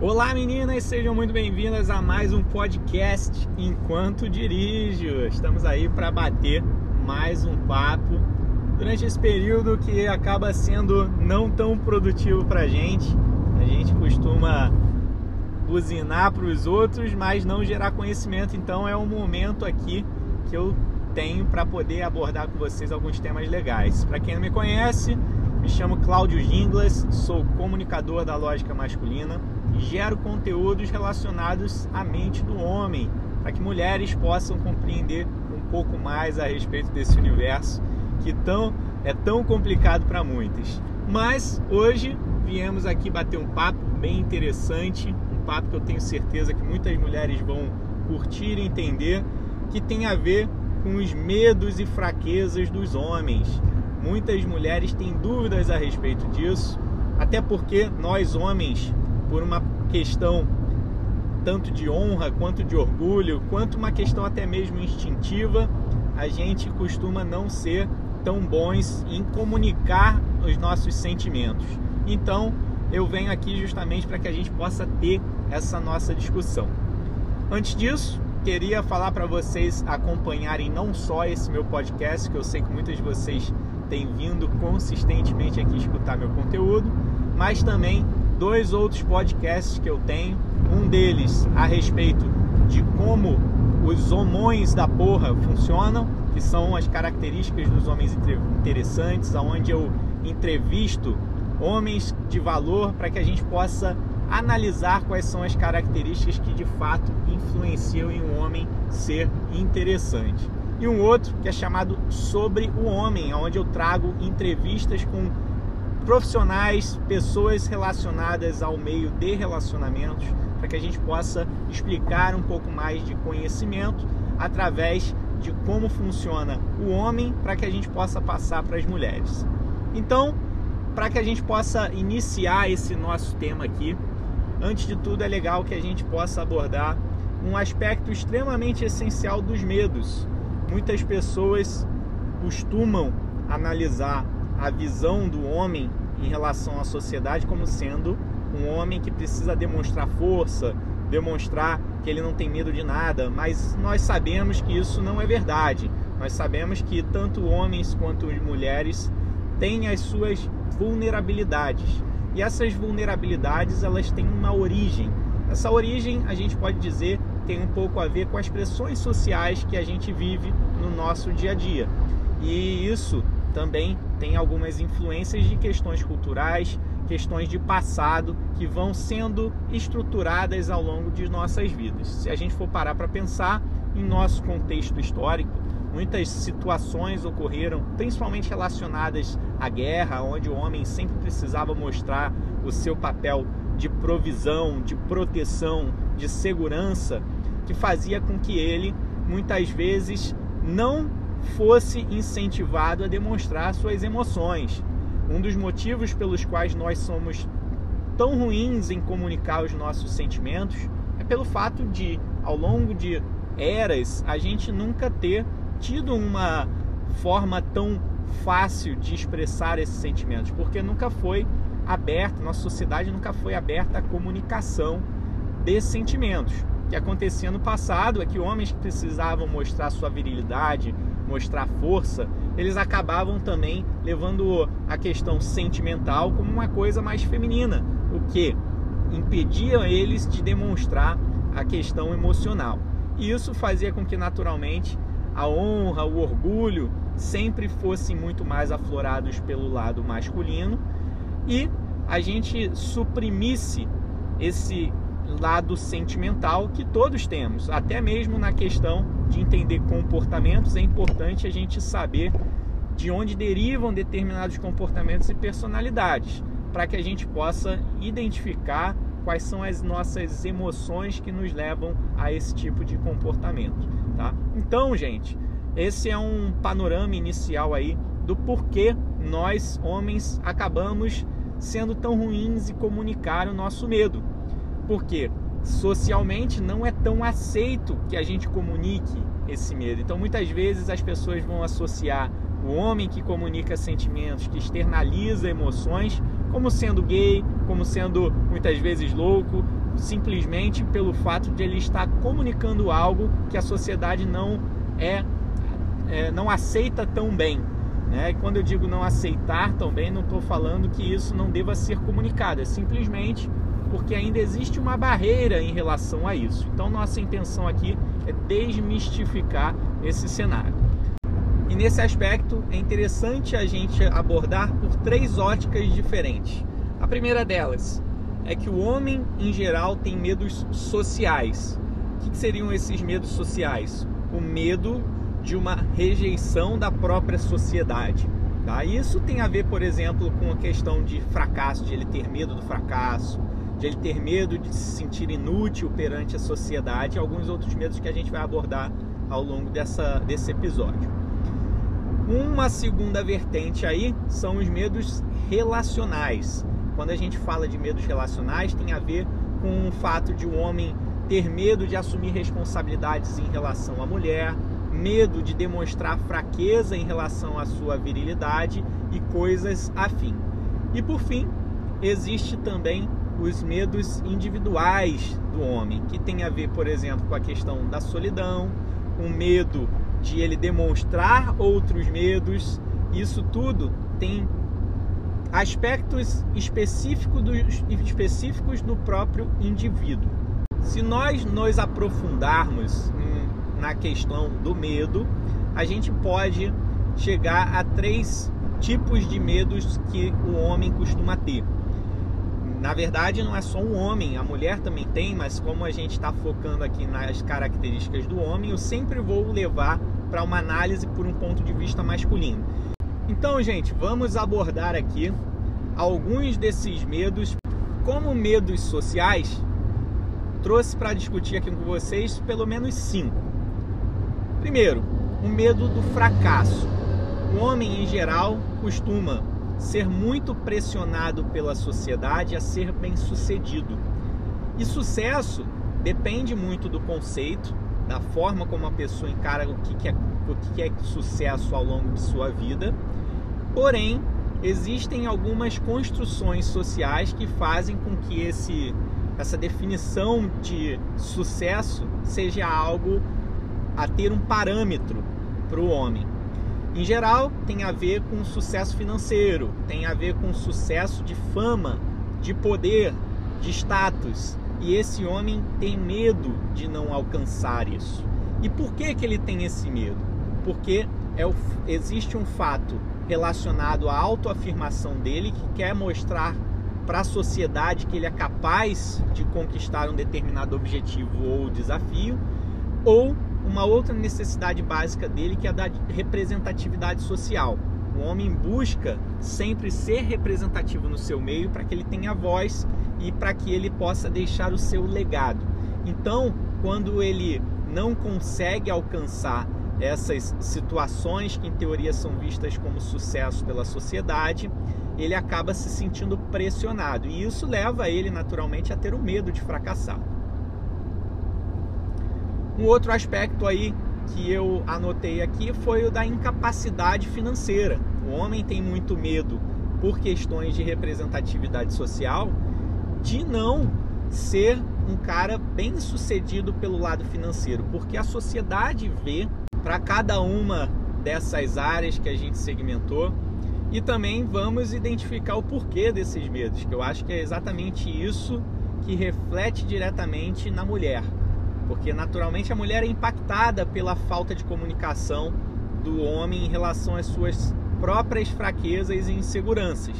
Olá meninas, sejam muito bem-vindas a mais um podcast Enquanto Dirijo. Estamos aí para bater mais um papo durante esse período que acaba sendo não tão produtivo para gente. A gente costuma buzinar para os outros, mas não gerar conhecimento. Então é um momento aqui que eu tenho para poder abordar com vocês alguns temas legais. Para quem não me conhece, me chamo Cláudio Ginglas, sou comunicador da lógica masculina e gero conteúdos relacionados à mente do homem, para que mulheres possam compreender um pouco mais a respeito desse universo que tão, é tão complicado para muitas. Mas hoje viemos aqui bater um papo bem interessante, um papo que eu tenho certeza que muitas mulheres vão curtir e entender, que tem a ver com os medos e fraquezas dos homens. Muitas mulheres têm dúvidas a respeito disso, até porque nós homens, por uma questão tanto de honra quanto de orgulho, quanto uma questão até mesmo instintiva, a gente costuma não ser tão bons em comunicar os nossos sentimentos. Então, eu venho aqui justamente para que a gente possa ter essa nossa discussão. Antes disso, queria falar para vocês acompanharem não só esse meu podcast, que eu sei que muitas de vocês têm vindo consistentemente aqui escutar meu conteúdo, mas também dois outros podcasts que eu tenho. Um deles a respeito de como os homões da porra funcionam, que são as características dos homens interessantes, aonde eu entrevisto homens de valor para que a gente possa analisar quais são as características que de fato influenciam em um homem ser interessante. E um outro que é chamado Sobre o Homem, onde eu trago entrevistas com profissionais, pessoas relacionadas ao meio de relacionamentos, para que a gente possa explicar um pouco mais de conhecimento através de como funciona o homem, para que a gente possa passar para as mulheres. Então, para que a gente possa iniciar esse nosso tema aqui, antes de tudo é legal que a gente possa abordar um aspecto extremamente essencial dos medos. Muitas pessoas costumam analisar a visão do homem em relação à sociedade como sendo um homem que precisa demonstrar força, demonstrar que ele não tem medo de nada, mas nós sabemos que isso não é verdade. Nós sabemos que tanto homens quanto mulheres têm as suas vulnerabilidades e essas vulnerabilidades elas têm uma origem. Essa origem a gente pode dizer tem um pouco a ver com as pressões sociais que a gente vive no nosso dia a dia. E isso também tem algumas influências de questões culturais, questões de passado que vão sendo estruturadas ao longo de nossas vidas. Se a gente for parar para pensar em nosso contexto histórico, Muitas situações ocorreram, principalmente relacionadas à guerra, onde o homem sempre precisava mostrar o seu papel de provisão, de proteção, de segurança, que fazia com que ele muitas vezes não fosse incentivado a demonstrar suas emoções. Um dos motivos pelos quais nós somos tão ruins em comunicar os nossos sentimentos é pelo fato de, ao longo de eras, a gente nunca ter tido uma forma tão fácil de expressar esses sentimentos, porque nunca foi aberta, nossa sociedade nunca foi aberta à comunicação desses sentimentos. Que acontecia no passado é que homens que precisavam mostrar sua virilidade, mostrar força, eles acabavam também levando a questão sentimental como uma coisa mais feminina, o que impedia eles de demonstrar a questão emocional. E isso fazia com que naturalmente a honra, o orgulho sempre fossem muito mais aflorados pelo lado masculino e a gente suprimisse esse lado sentimental que todos temos, até mesmo na questão de entender comportamentos, é importante a gente saber de onde derivam determinados comportamentos e personalidades, para que a gente possa identificar quais são as nossas emoções que nos levam a esse tipo de comportamento, tá? Então, gente, esse é um panorama inicial aí do porquê nós homens acabamos sendo tão ruins em comunicar o nosso medo. Porque socialmente não é tão aceito que a gente comunique esse medo. Então muitas vezes as pessoas vão associar o homem que comunica sentimentos, que externaliza emoções, como sendo gay, como sendo muitas vezes louco, simplesmente pelo fato de ele estar comunicando algo que a sociedade não é, é não aceita tão bem. Né? E quando eu digo não aceitar também, não estou falando que isso não deva ser comunicado, é simplesmente porque ainda existe uma barreira em relação a isso. Então, nossa intenção aqui é desmistificar esse cenário. E nesse aspecto é interessante a gente abordar por três óticas diferentes. A primeira delas é que o homem em geral tem medos sociais. O que seriam esses medos sociais? O medo de uma rejeição da própria sociedade. Tá? Isso tem a ver, por exemplo, com a questão de fracasso, de ele ter medo do fracasso, de ele ter medo de se sentir inútil perante a sociedade e alguns outros medos que a gente vai abordar ao longo dessa, desse episódio. Uma segunda vertente aí são os medos relacionais. Quando a gente fala de medos relacionais, tem a ver com o fato de um homem ter medo de assumir responsabilidades em relação à mulher, medo de demonstrar fraqueza em relação à sua virilidade e coisas afim. E por fim, existe também os medos individuais do homem, que tem a ver, por exemplo, com a questão da solidão, o medo de ele demonstrar outros medos. Isso tudo tem aspectos específicos do, específicos do próprio indivíduo. Se nós nos aprofundarmos na questão do medo, a gente pode chegar a três tipos de medos que o homem costuma ter na verdade não é só um homem, a mulher também tem, mas como a gente está focando aqui nas características do homem, eu sempre vou levar para uma análise por um ponto de vista masculino. Então, gente, vamos abordar aqui alguns desses medos, como medos sociais, trouxe para discutir aqui com vocês pelo menos cinco. Primeiro, o medo do fracasso. O homem em geral costuma ser muito pressionado pela sociedade a ser bem-sucedido. E sucesso depende muito do conceito, da forma como a pessoa encara o que é, o que é sucesso ao longo de sua vida. Porém, existem algumas construções sociais que fazem com que esse, essa definição de sucesso seja algo a ter um parâmetro para o homem. Em geral, tem a ver com sucesso financeiro, tem a ver com sucesso de fama, de poder, de status. E esse homem tem medo de não alcançar isso. E por que, que ele tem esse medo? Porque é o, existe um fato relacionado à autoafirmação dele que quer mostrar para a sociedade que ele é capaz de conquistar um determinado objetivo ou desafio, ou uma outra necessidade básica dele que é a da representatividade social. O homem busca sempre ser representativo no seu meio para que ele tenha voz e para que ele possa deixar o seu legado. Então, quando ele não consegue alcançar essas situações que em teoria são vistas como sucesso pela sociedade, ele acaba se sentindo pressionado e isso leva ele naturalmente a ter o medo de fracassar. Um outro aspecto aí que eu anotei aqui foi o da incapacidade financeira. O homem tem muito medo por questões de representatividade social de não ser um cara bem sucedido pelo lado financeiro, porque a sociedade vê para cada uma dessas áreas que a gente segmentou e também vamos identificar o porquê desses medos, que eu acho que é exatamente isso que reflete diretamente na mulher porque naturalmente a mulher é impactada pela falta de comunicação do homem em relação às suas próprias fraquezas e inseguranças.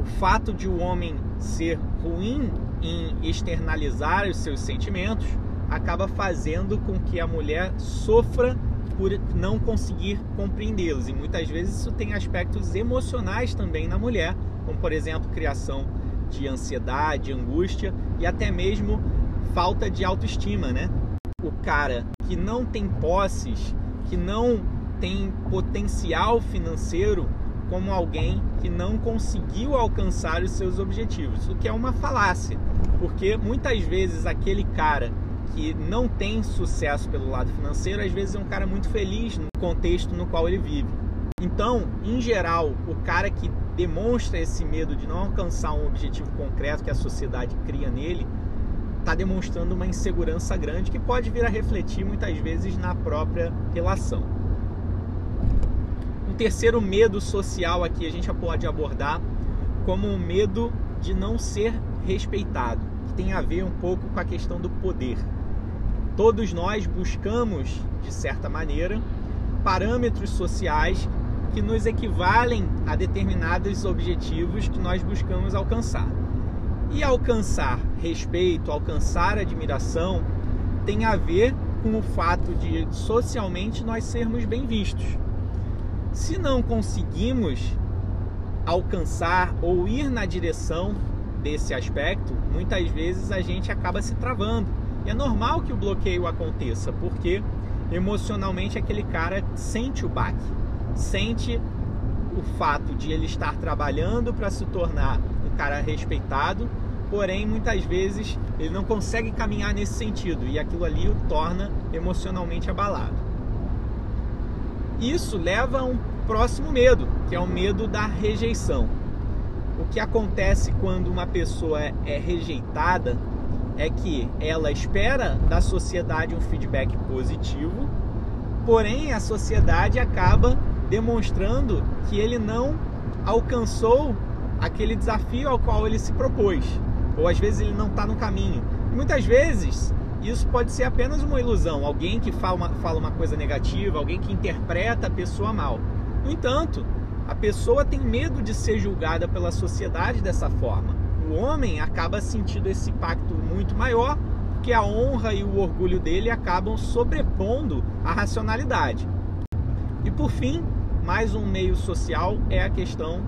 O fato de o homem ser ruim em externalizar os seus sentimentos acaba fazendo com que a mulher sofra por não conseguir compreendê-los. E muitas vezes isso tem aspectos emocionais também na mulher, como por exemplo, criação de ansiedade, angústia e até mesmo falta de autoestima, né? O cara que não tem posses, que não tem potencial financeiro, como alguém que não conseguiu alcançar os seus objetivos, o que é uma falácia, porque muitas vezes aquele cara que não tem sucesso pelo lado financeiro, às vezes é um cara muito feliz no contexto no qual ele vive. Então, em geral, o cara que demonstra esse medo de não alcançar um objetivo concreto que a sociedade cria nele, está demonstrando uma insegurança grande que pode vir a refletir muitas vezes na própria relação. Um terceiro medo social aqui a gente pode abordar como o medo de não ser respeitado, que tem a ver um pouco com a questão do poder. Todos nós buscamos, de certa maneira, parâmetros sociais que nos equivalem a determinados objetivos que nós buscamos alcançar. E alcançar respeito, alcançar admiração, tem a ver com o fato de socialmente nós sermos bem vistos. Se não conseguimos alcançar ou ir na direção desse aspecto, muitas vezes a gente acaba se travando. E é normal que o bloqueio aconteça, porque emocionalmente aquele cara sente o baque, sente o fato de ele estar trabalhando para se tornar cara respeitado, porém muitas vezes ele não consegue caminhar nesse sentido e aquilo ali o torna emocionalmente abalado. Isso leva a um próximo medo, que é o medo da rejeição. O que acontece quando uma pessoa é rejeitada é que ela espera da sociedade um feedback positivo, porém a sociedade acaba demonstrando que ele não alcançou aquele desafio ao qual ele se propôs, ou às vezes ele não está no caminho. Muitas vezes isso pode ser apenas uma ilusão, alguém que fala uma, fala uma coisa negativa, alguém que interpreta a pessoa mal. No entanto, a pessoa tem medo de ser julgada pela sociedade dessa forma. O homem acaba sentindo esse impacto muito maior porque a honra e o orgulho dele acabam sobrepondo a racionalidade. E por fim, mais um meio social é a questão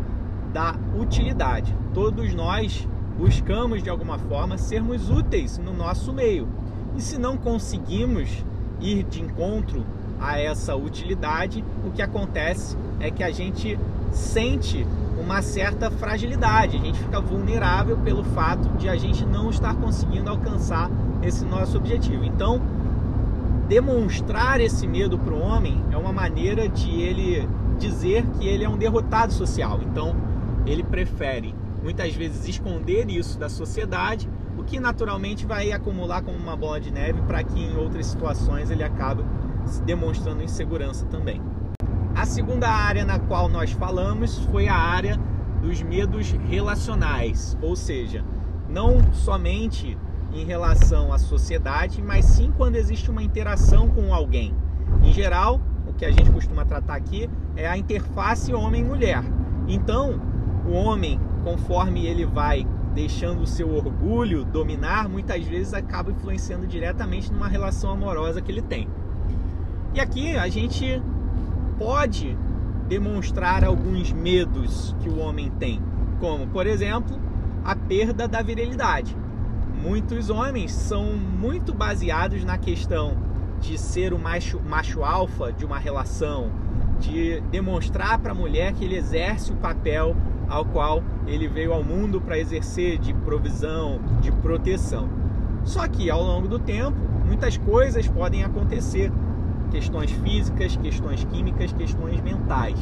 da utilidade. Todos nós buscamos de alguma forma sermos úteis no nosso meio. E se não conseguimos ir de encontro a essa utilidade, o que acontece é que a gente sente uma certa fragilidade, a gente fica vulnerável pelo fato de a gente não estar conseguindo alcançar esse nosso objetivo. Então, demonstrar esse medo para o homem é uma maneira de ele dizer que ele é um derrotado social. Então, ele prefere muitas vezes esconder isso da sociedade, o que naturalmente vai acumular como uma bola de neve para que em outras situações ele acabe demonstrando insegurança também. A segunda área na qual nós falamos foi a área dos medos relacionais, ou seja, não somente em relação à sociedade, mas sim quando existe uma interação com alguém. Em geral, o que a gente costuma tratar aqui é a interface homem-mulher. Então, o homem, conforme ele vai deixando o seu orgulho dominar, muitas vezes acaba influenciando diretamente numa relação amorosa que ele tem. E aqui a gente pode demonstrar alguns medos que o homem tem, como, por exemplo, a perda da virilidade. Muitos homens são muito baseados na questão de ser o macho, macho alfa de uma relação, de demonstrar para a mulher que ele exerce o papel ao qual ele veio ao mundo para exercer de provisão, de proteção. Só que ao longo do tempo, muitas coisas podem acontecer questões físicas, questões químicas, questões mentais.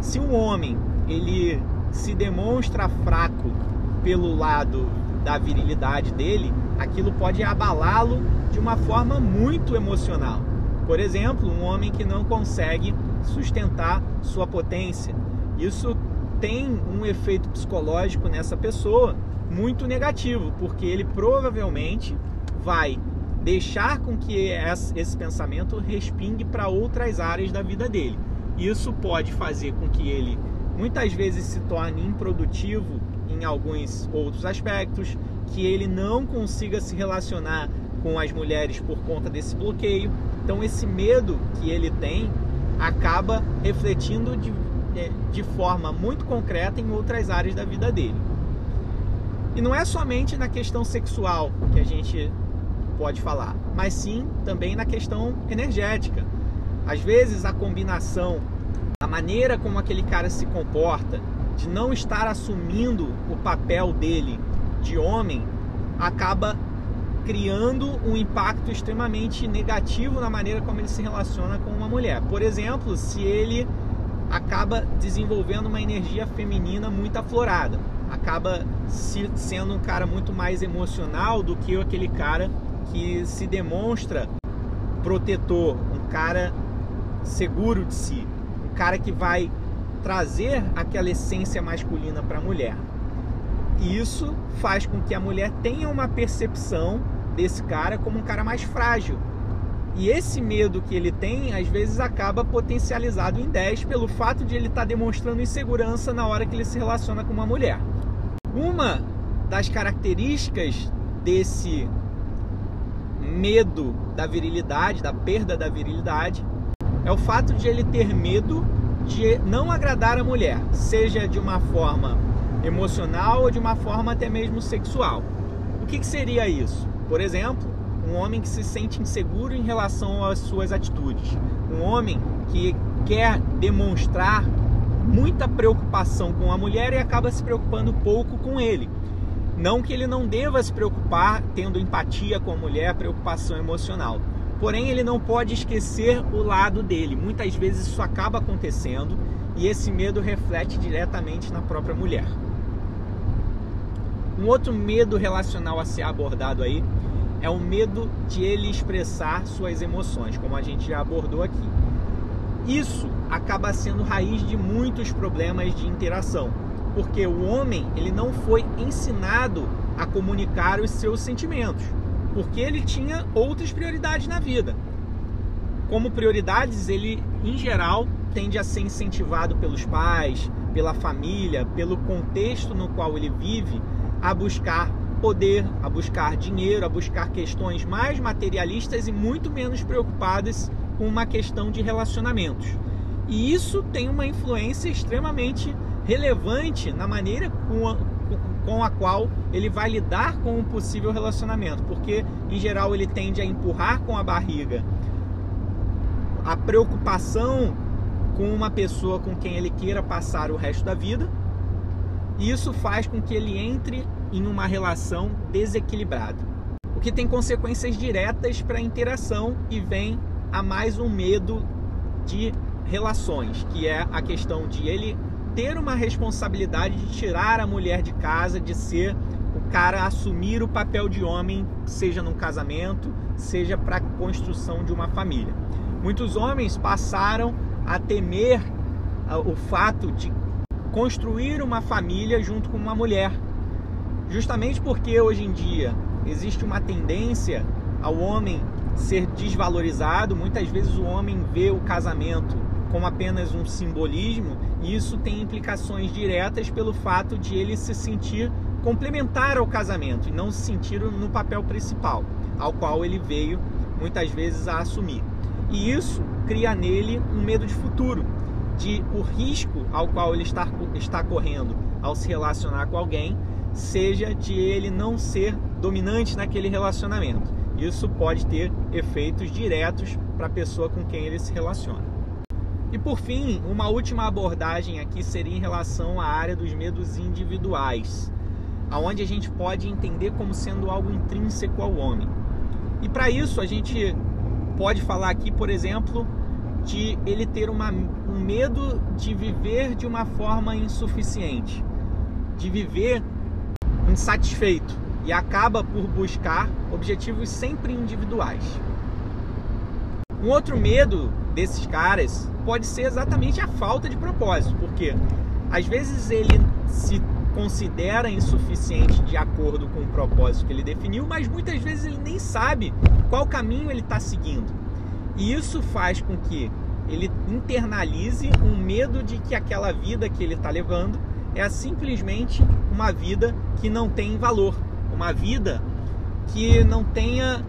Se um homem ele se demonstra fraco pelo lado da virilidade dele, aquilo pode abalá-lo de uma forma muito emocional. Por exemplo, um homem que não consegue sustentar sua potência. Isso tem um efeito psicológico nessa pessoa muito negativo, porque ele provavelmente vai deixar com que esse pensamento respingue para outras áreas da vida dele. Isso pode fazer com que ele muitas vezes se torne improdutivo em alguns outros aspectos, que ele não consiga se relacionar com as mulheres por conta desse bloqueio. Então, esse medo que ele tem acaba refletindo de, de forma muito concreta em outras áreas da vida dele. E não é somente na questão sexual que a gente pode falar, mas sim também na questão energética. Às vezes a combinação, a maneira como aquele cara se comporta, de não estar assumindo o papel dele de homem, acaba criando um impacto extremamente negativo na maneira como ele se relaciona com uma mulher. Por exemplo, se ele acaba desenvolvendo uma energia feminina muito aflorada. acaba se, sendo um cara muito mais emocional do que aquele cara que se demonstra protetor, um cara seguro de si, um cara que vai trazer aquela essência masculina para a mulher. E isso faz com que a mulher tenha uma percepção desse cara como um cara mais frágil. E esse medo que ele tem, às vezes acaba potencializado em 10 pelo fato de ele estar tá demonstrando insegurança na hora que ele se relaciona com uma mulher. Uma das características desse medo da virilidade, da perda da virilidade, é o fato de ele ter medo de não agradar a mulher, seja de uma forma emocional ou de uma forma até mesmo sexual. O que, que seria isso? Por exemplo, um homem que se sente inseguro em relação às suas atitudes, um homem que quer demonstrar muita preocupação com a mulher e acaba se preocupando pouco com ele. Não que ele não deva se preocupar tendo empatia com a mulher, preocupação emocional. Porém, ele não pode esquecer o lado dele. Muitas vezes isso acaba acontecendo e esse medo reflete diretamente na própria mulher. Um outro medo relacional a ser abordado aí é o medo de ele expressar suas emoções, como a gente já abordou aqui. Isso acaba sendo raiz de muitos problemas de interação, porque o homem ele não foi ensinado a comunicar os seus sentimentos, porque ele tinha outras prioridades na vida. Como prioridades, ele em geral tende a ser incentivado pelos pais, pela família, pelo contexto no qual ele vive, a buscar poder, a buscar dinheiro, a buscar questões mais materialistas e muito menos preocupadas com uma questão de relacionamentos. E isso tem uma influência extremamente relevante na maneira com a, com a qual ele vai lidar com um possível relacionamento, porque em geral ele tende a empurrar com a barriga a preocupação com uma pessoa com quem ele queira passar o resto da vida. E isso faz com que ele entre em uma relação desequilibrada, o que tem consequências diretas para a interação e vem a mais um medo de relações, que é a questão de ele ter uma responsabilidade de tirar a mulher de casa, de ser o cara assumir o papel de homem, seja num casamento, seja para a construção de uma família. Muitos homens passaram a temer ah, o fato de construir uma família junto com uma mulher, justamente porque hoje em dia existe uma tendência ao homem ser desvalorizado, muitas vezes o homem vê o casamento como apenas um simbolismo, e isso tem implicações diretas pelo fato de ele se sentir complementar ao casamento e não se sentir no papel principal, ao qual ele veio muitas vezes a assumir. E isso cria nele um medo de futuro, de o risco ao qual ele está, está correndo ao se relacionar com alguém seja de ele não ser dominante naquele relacionamento. Isso pode ter efeitos diretos para a pessoa com quem ele se relaciona. E por fim, uma última abordagem aqui seria em relação à área dos medos individuais, aonde a gente pode entender como sendo algo intrínseco ao homem. E para isso a gente pode falar aqui, por exemplo, de ele ter uma, um medo de viver de uma forma insuficiente, de viver insatisfeito e acaba por buscar objetivos sempre individuais. Um outro medo desses caras pode ser exatamente a falta de propósito, porque às vezes ele se considera insuficiente de acordo com o propósito que ele definiu, mas muitas vezes ele nem sabe qual caminho ele está seguindo. E isso faz com que ele internalize um medo de que aquela vida que ele está levando é simplesmente uma vida que não tem valor, uma vida que não tenha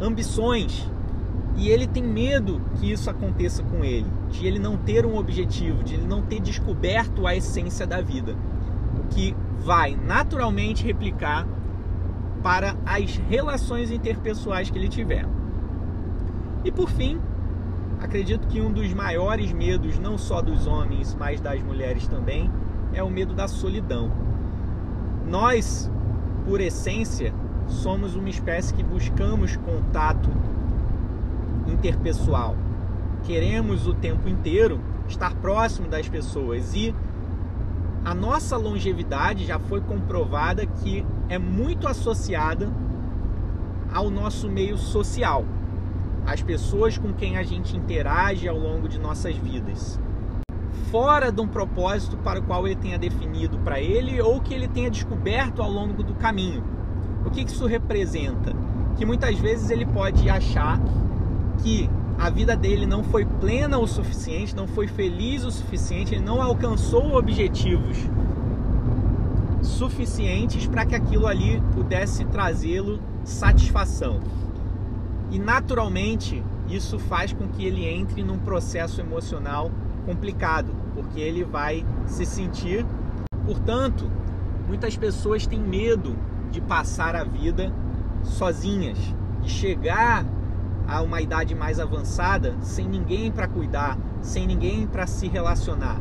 ambições. E ele tem medo que isso aconteça com ele, de ele não ter um objetivo, de ele não ter descoberto a essência da vida, o que vai naturalmente replicar para as relações interpessoais que ele tiver. E por fim, acredito que um dos maiores medos, não só dos homens, mas das mulheres também, é o medo da solidão. Nós, por essência, somos uma espécie que buscamos contato interpessoal. Queremos o tempo inteiro estar próximo das pessoas e a nossa longevidade já foi comprovada que é muito associada ao nosso meio social, às pessoas com quem a gente interage ao longo de nossas vidas. Fora de um propósito para o qual ele tenha definido para ele ou que ele tenha descoberto ao longo do caminho. O que isso representa? Que muitas vezes ele pode achar que a vida dele não foi plena o suficiente, não foi feliz o suficiente, ele não alcançou objetivos suficientes para que aquilo ali pudesse trazê-lo satisfação. E naturalmente isso faz com que ele entre num processo emocional complicado, porque ele vai se sentir. Portanto, muitas pessoas têm medo de passar a vida sozinhas, de chegar a uma idade mais avançada sem ninguém para cuidar, sem ninguém para se relacionar.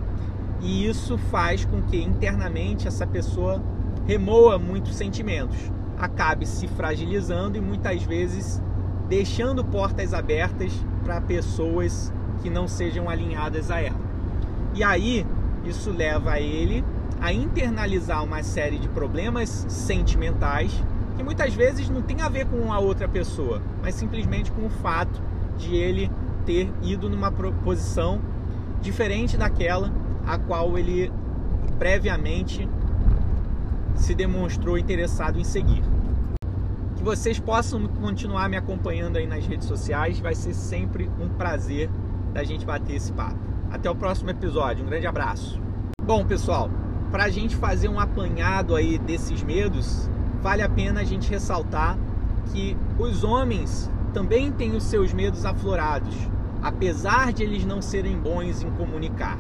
E isso faz com que internamente essa pessoa remoa muitos sentimentos, acabe se fragilizando e muitas vezes deixando portas abertas para pessoas que não sejam alinhadas a ela. E aí isso leva ele a internalizar uma série de problemas sentimentais que muitas vezes não tem a ver com a outra pessoa, mas simplesmente com o fato de ele ter ido numa posição diferente daquela a qual ele previamente se demonstrou interessado em seguir. Que vocês possam continuar me acompanhando aí nas redes sociais, vai ser sempre um prazer da gente bater esse papo. Até o próximo episódio, um grande abraço. Bom, pessoal, para a gente fazer um apanhado aí desses medos, vale a pena a gente ressaltar que os homens também têm os seus medos aflorados, apesar de eles não serem bons em comunicar.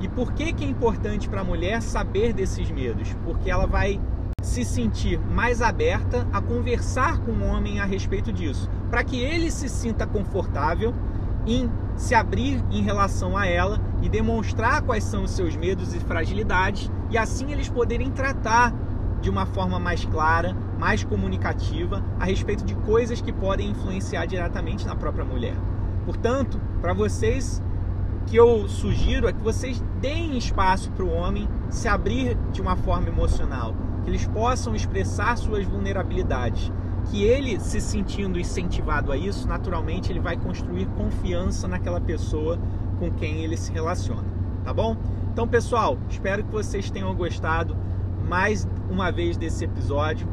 E por que, que é importante para a mulher saber desses medos? Porque ela vai se sentir mais aberta a conversar com o homem a respeito disso, para que ele se sinta confortável em se abrir em relação a ela e demonstrar quais são os seus medos e fragilidades e assim eles poderem tratar de uma forma mais clara, mais comunicativa a respeito de coisas que podem influenciar diretamente na própria mulher. Portanto, para vocês que eu sugiro é que vocês deem espaço para o homem se abrir de uma forma emocional, que eles possam expressar suas vulnerabilidades, que ele se sentindo incentivado a isso, naturalmente ele vai construir confiança naquela pessoa com quem ele se relaciona, tá bom? Então, pessoal, espero que vocês tenham gostado mais uma vez desse episódio.